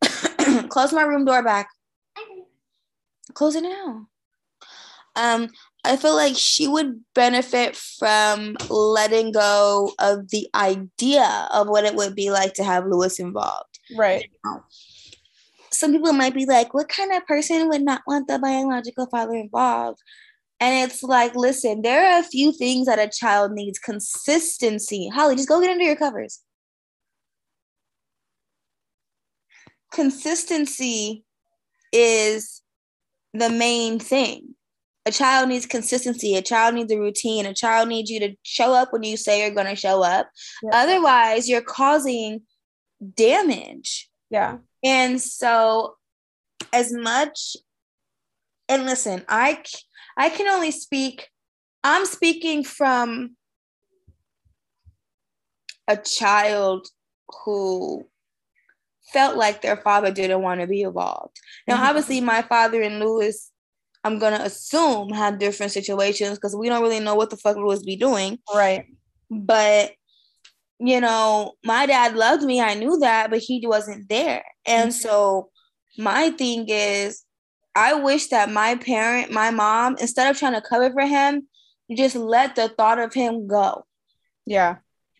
close my room door back. Close it now. Um, I feel like she would benefit from letting go of the idea of what it would be like to have Luis involved. right some people might be like, what kind of person would not want the biological father involved? And it's like, listen, there are a few things that a child needs consistency. Holly, just go get under your covers. Consistency is the main thing. A child needs consistency. A child needs a routine. A child needs you to show up when you say you're going to show up. Yeah. Otherwise, you're causing damage. Yeah. And so, as much, and listen, I I can only speak. I'm speaking from a child who felt like their father didn't want to be involved. Now, mm-hmm. obviously, my father and Luis, I'm gonna assume had different situations because we don't really know what the fuck Luis be doing. Right. But you know, my dad loved me. I knew that, but he wasn't there. And mm-hmm. so my thing is, I wish that my parent, my mom, instead of trying to cover for him, just let the thought of him go. Yeah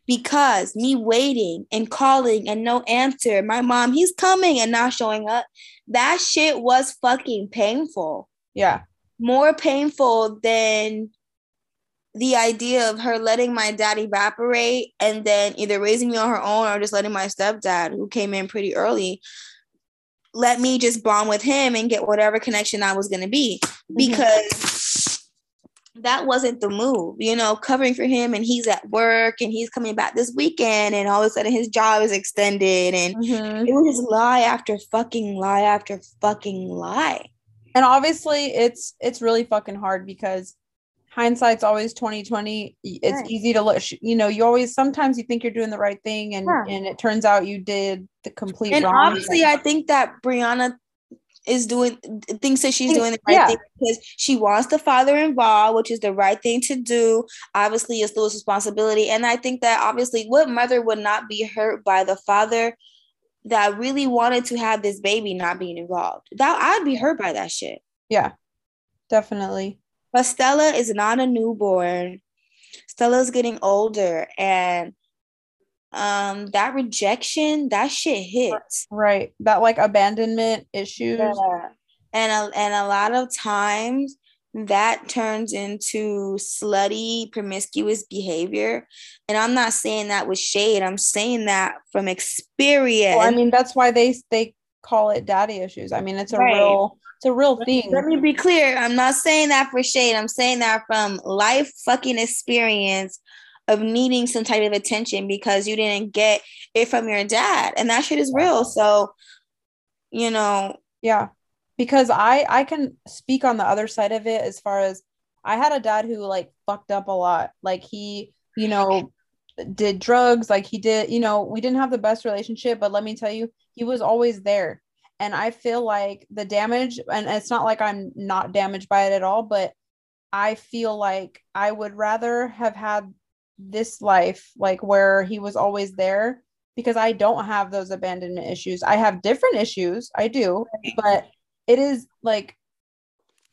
because me waiting and calling and no answer, my mom, he's coming and not showing up. That shit was fucking painful. Yeah. More painful than the idea of her letting my dad evaporate and then either raising me on her own or just letting my stepdad, who came in pretty early, let me just bond with him and get whatever connection I was going to be. Mm-hmm. Because that wasn't the move, you know, covering for him and he's at work and he's coming back this weekend and all of a sudden his job is extended and mm-hmm. it was lie after fucking lie after fucking lie. And obviously it's it's really fucking hard because hindsight's always 2020 it's right. easy to look you know you always sometimes you think you're doing the right thing and yeah. and it turns out you did the complete wrong thing. and obviously thing. i think that briana is doing thinks that she's doing the right yeah. thing because she wants the father involved, which is the right thing to do. Obviously, it's Luis' responsibility. And I think that obviously what mother would not be hurt by the father that really wanted to have this baby not being involved. That I'd be hurt by that shit. Yeah. Definitely. But Stella is not a newborn. Stella's getting older and um that rejection that shit hits. Right. That like abandonment issues. Yeah. and a, and a lot of times that turns into slutty promiscuous behavior. And i'm not saying that with shade. I'm saying that from experience well, i mean that's why they they call it daddy issues. I mean it's a right. real it's a real thing. let me be clear. I'm not saying that for shade. I'm saying that from life fucking experience of needing some type of attention because you didn't get it from your dad and that shit is real. So you know. Yeah. Because i i can speak on the other side of it as far as i had a dad who like fucked up a lot. Like he you know did drugs like he did you know we didn't have the best relationship but let me tell you he was always there and i feel like the damage and it's not like i'm not damaged by it at all but i feel like i would rather have had this life like where he was always there because I don't have those abandonment issues. I have different issues, I do, but it is like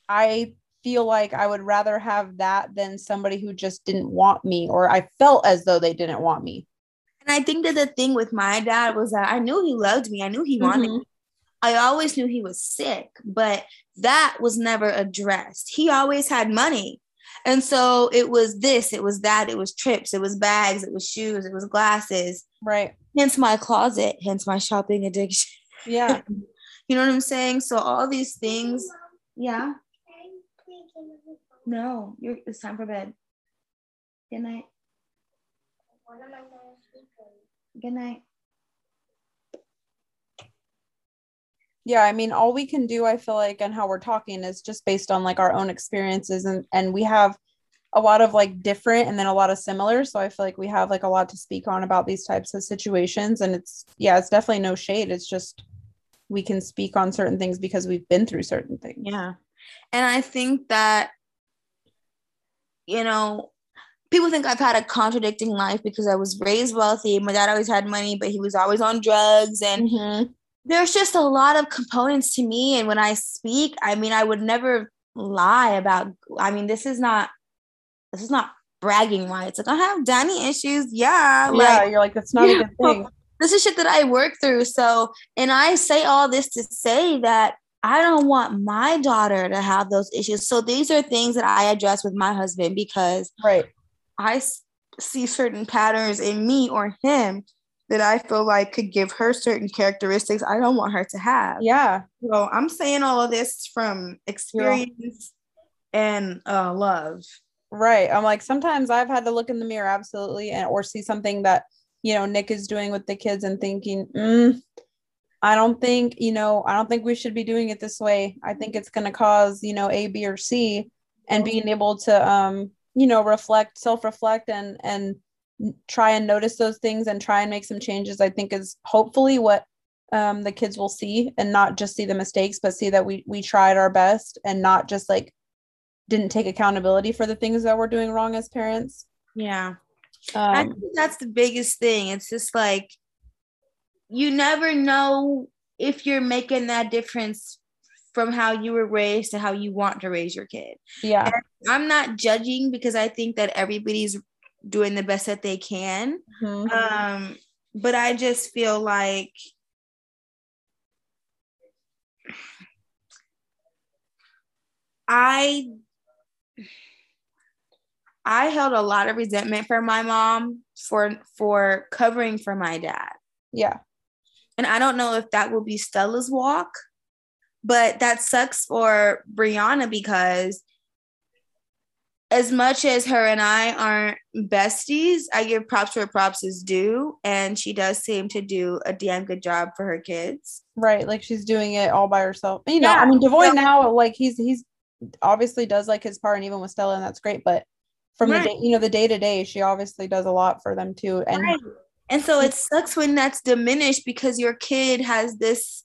I feel like I would rather have that than somebody who just didn't want me or I felt as though they didn't want me. And I think that the thing with my dad was that I knew he loved me. I knew he wanted mm-hmm. me. I always knew he was sick, but that was never addressed. He always had money. And so it was this, it was that, it was trips, it was bags, it was shoes, it was glasses. Right. Hence my closet, hence my shopping addiction. Yeah. you know what I'm saying? So all these things, yeah. No, you're, it's time for bed. Good night. Good night. yeah i mean all we can do i feel like and how we're talking is just based on like our own experiences and and we have a lot of like different and then a lot of similar so i feel like we have like a lot to speak on about these types of situations and it's yeah it's definitely no shade it's just we can speak on certain things because we've been through certain things yeah and i think that you know people think i've had a contradicting life because i was raised wealthy. My dad always had money but he was always on drugs. And mm-hmm. there's just a lot of components to me. And when i speak i mean i would never lie about i mean this is not this is not bragging rights like i have daddy issues. Yeah yeah you're like that's not a good thing. this is shit that i work through. So and i say all this to say that i don't want my daughter to have those issues so these are things that i address with my husband because right i see certain patterns in me or him that I feel like could give her certain characteristics I don't want her to have. Yeah. So I'm saying all of this from experience and uh, love. Right. I'm like, sometimes I've had to look in the mirror, absolutely, and or see something that, you know, Nick is doing with the kids and thinking, mm, I don't think, you know, I don't think we should be doing it this way. I think it's going to cause, you know, A, B, or C. And being able to, um, you know, reflect, self reflect, and, and, try and notice those things and try and make some changes i think is hopefully what um, the kids will see and not just see the mistakes but see that we we tried our best and not just like didn't take accountability for the things that we're doing wrong as parents yeah um, i think that's the biggest thing it's just like you never know if you're making that difference from how you were raised to how you want to raise your kid. Yeah. And I'm not judging because I think that everybody's doing the best that they can. Mm-hmm. Um, but I just feel like I I held a lot of resentment for my mom for for covering for my dad. Yeah. And I don't know if that will be Stella's walk, but that sucks for Briana because as much as her and I aren't besties, I give props where props is due. And she does seem to do a damn good job for her kids. Right. Like she's doing it all by herself. You know, yeah. I mean, Devoy now, like he's, he's obviously does like his part and even with Stella, and that's great. But from right. the day, you know, the day to day, she obviously does a lot for them too. And right. And so it sucks when that's diminished because your kid has this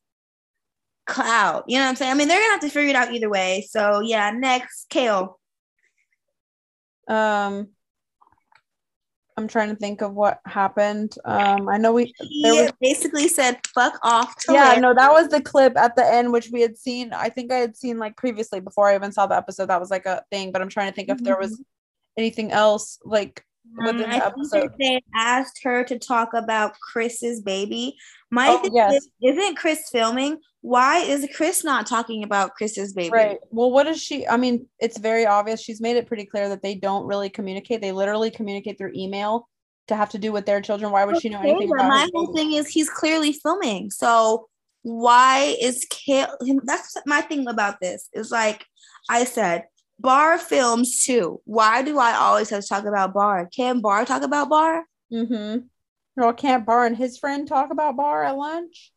cloud. You know what I'm saying? I mean, they're gonna have to figure it out either way. So yeah, next, Kail. Um I'm trying to think of what happened. Um, I know we he was, basically said "fuck off." yeah, no, that was the clip at the end, which we had seen. I think I had seen like previously before I even saw the episode. That was like a thing, but I'm trying to think mm-hmm. if there was mm-hmm. anything else like um, I think they asked her to talk about Chris's baby. My oh, thing yes. is, isn't Chris filming? Why is Chris not talking about Chris's baby? Right. Well, what is she? I mean, it's very obvious. She's made it pretty clear that they don't really communicate. They literally communicate through email to have to do with their children. Why would okay, she know anything about My whole thing is he's clearly filming. So why is Kail? That's my thing about this. Is like I said, Bar films too. Why do I always have to talk about Bar? Can Bar talk about Bar? Mm-hmm. Well, can't Bar and his friend talk about Bar at lunch?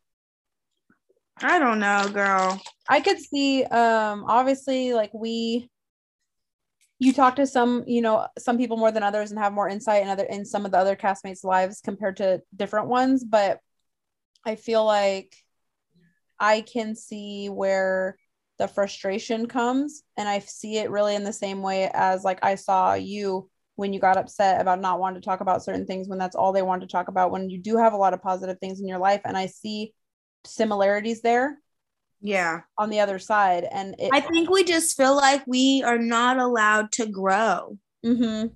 I don't know, girl. I could see um obviously like we you talk to some, you know, some people more than others and have more insight in other in some of the other castmates' lives compared to different ones, but I feel like I can see where the frustration comes and i see it really in the same way as like i saw you when you got upset about not wanting to talk about certain things when that's all they want to talk about when you do have a lot of positive things in your life and i see similarities there yeah on the other side and it, i think we just feel like we are not allowed to grow mm-hmm.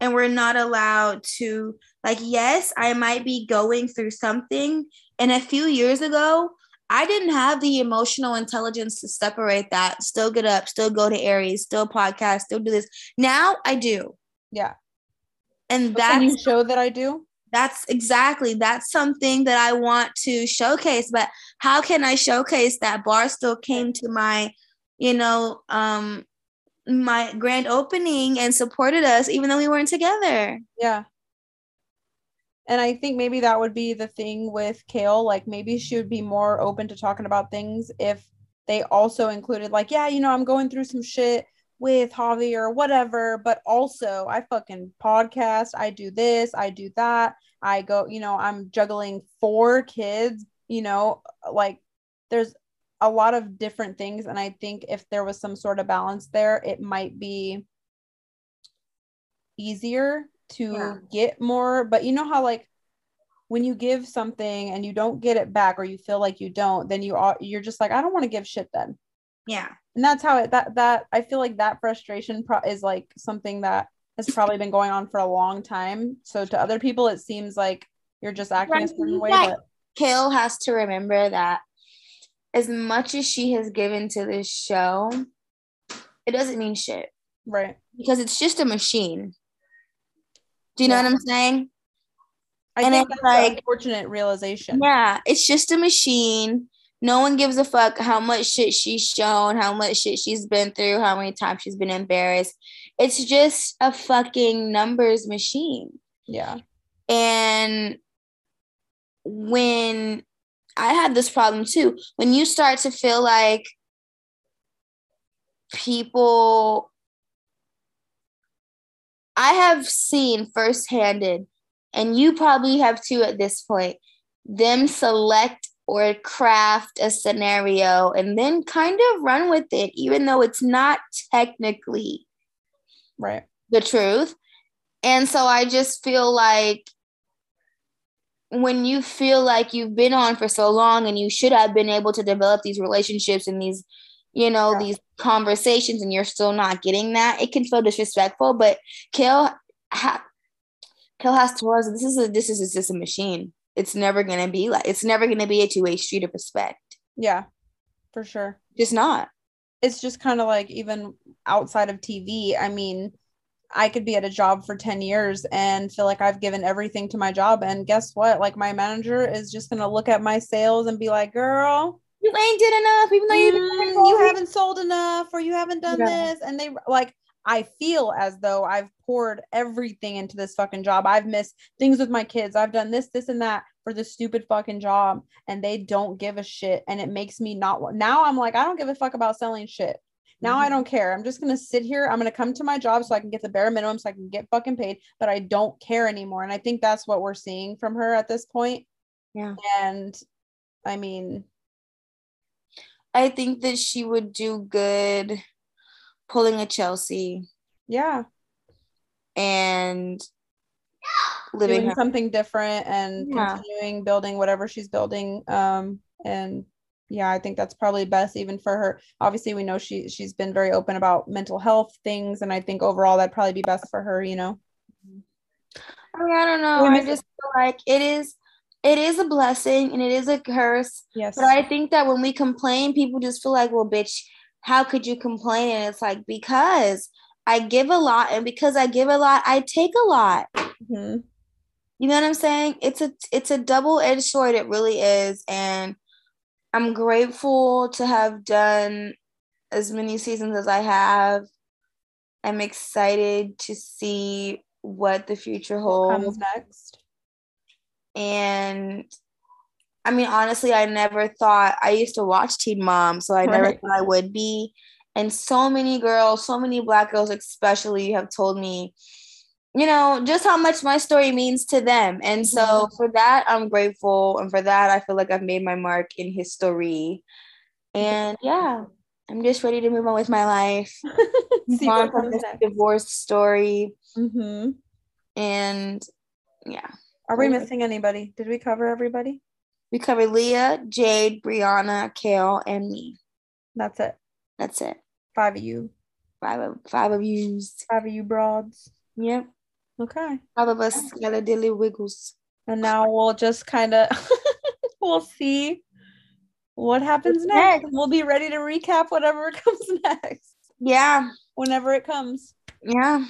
and we're not allowed to like yes i might be going through something and a few years ago I didn't have the emotional intelligence to separate that, still get up, still go to Aries, still podcast, still do this. Now I do. Yeah. And that you show that I do? That's exactly that's something that I want to showcase. But how can I showcase that bar still came to my, you know, um my grand opening and supported us even though we weren't together. Yeah. And I think maybe that would be the thing with Kail. Like maybe she would be more open to talking about things if they also included, like, yeah, you know, I'm going through some shit with Javi or whatever, but also I fucking podcast, I do this, I do that. I go, you know, I'm juggling four kids, you know, like there's a lot of different things. And I think if there was some sort of balance there, it might be easier to yeah. get more but you know how like when you give something and you don't get it back or you feel like you don't then you are you're just like i don't want to give shit then. Yeah. And that's how it that that i feel like that frustration pro- is like something that has probably been going on for a long time. So to other people it seems like you're just acting a certain way but kail has to remember that as much as she has given to this show it doesn't mean shit. Right. Because it's just a machine do you yeah. know what I'm saying? I and think it's like unfortunate realization. Yeah, it's just a machine. no one gives a fuck how much shit she's shown, how much shit she's been through, how many times she's been embarrassed. It's just a fucking numbers machine. Yeah. And when I had this problem too, when you start to feel like people, I have seen firsthanded, and you probably have too at this point, them select or craft a scenario and then kind of run with it, even though it's not technically right the truth. And so I just feel like when you feel like you've been on for so long and you should have been able to develop these relationships and these, you know, yeah. these conversations and you're still not getting that, it can feel disrespectful. But Kail, ha- Kail has told us this is a this is just a machine. It's never going to be like it's never going to be a two-way street of respect. Yeah for sure. Just not. It's just kind of like even outside of tv i mean i could be at a job for 10 years and feel like i've given everything to my job and guess what? Like my manager is just going to look at my sales and be like girl you ain't did enough even though you mm, you haven't sold enough or you haven't done yeah. this and they like I feel as though I've poured everything into this fucking job. I've missed things with my kids. I've done this, this, and that for this stupid fucking job, and they don't give a shit. And it makes me not. Now I'm like, I don't give a fuck about selling shit. Now mm-hmm. I don't care. I'm just gonna sit here. I'm gonna come to my job so I can get the bare minimum, so I can get fucking paid. But I don't care anymore. And I think that's what we're seeing from her at this point. Yeah. And I mean, I think that she would do good pulling a Chelsea. Yeah. And living Doing her- something different and yeah. continuing building whatever she's building. Um, and yeah, I think that's probably best even for her. Obviously, we know she she's been very open about mental health things, and I think overall that'd probably be best for her. You know. I mean, I don't know. I just feel like it is it is a blessing and it is a curse. Yes. But I think that when we complain, people just feel like, well, bitch, how could you complain? And it's like, because I give a lot, and because I give a lot, I take a lot. Mm-hmm. You know what I'm saying? It's a it's a double-edged sword, it really is. And I'm grateful to have done as many seasons as I have. I'm excited to see what the future holds. Comes next. And I mean, honestly, I never thought I used to watch Teen Mom, so I right. never thought I would be. And so many girls, so many black girls, especially, have told me, you know, just how much my story means to them. And so mm-hmm. for that, I'm grateful. And for that, I feel like I've made my mark in history. And yeah, I'm just ready to move on with my life. See from this divorce story. Mm-hmm. And yeah. Are we missing anybody? Did we cover everybody? We covered Leah, Jade, Briana, Kail, and me. That's it. That's it. Five of you. Five of five of yous. Five of you broads. Yep. Okay. Five of us got a dilly wiggles. And now we'll just kind of we'll see what happens next. next. We'll be ready to recap whatever comes next. Yeah. Whenever it comes. Yeah.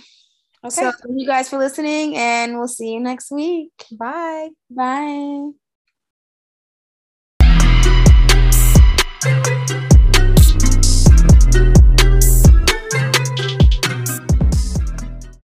Okay. So thank you guys for listening and we'll see you next week. Bye. Bye.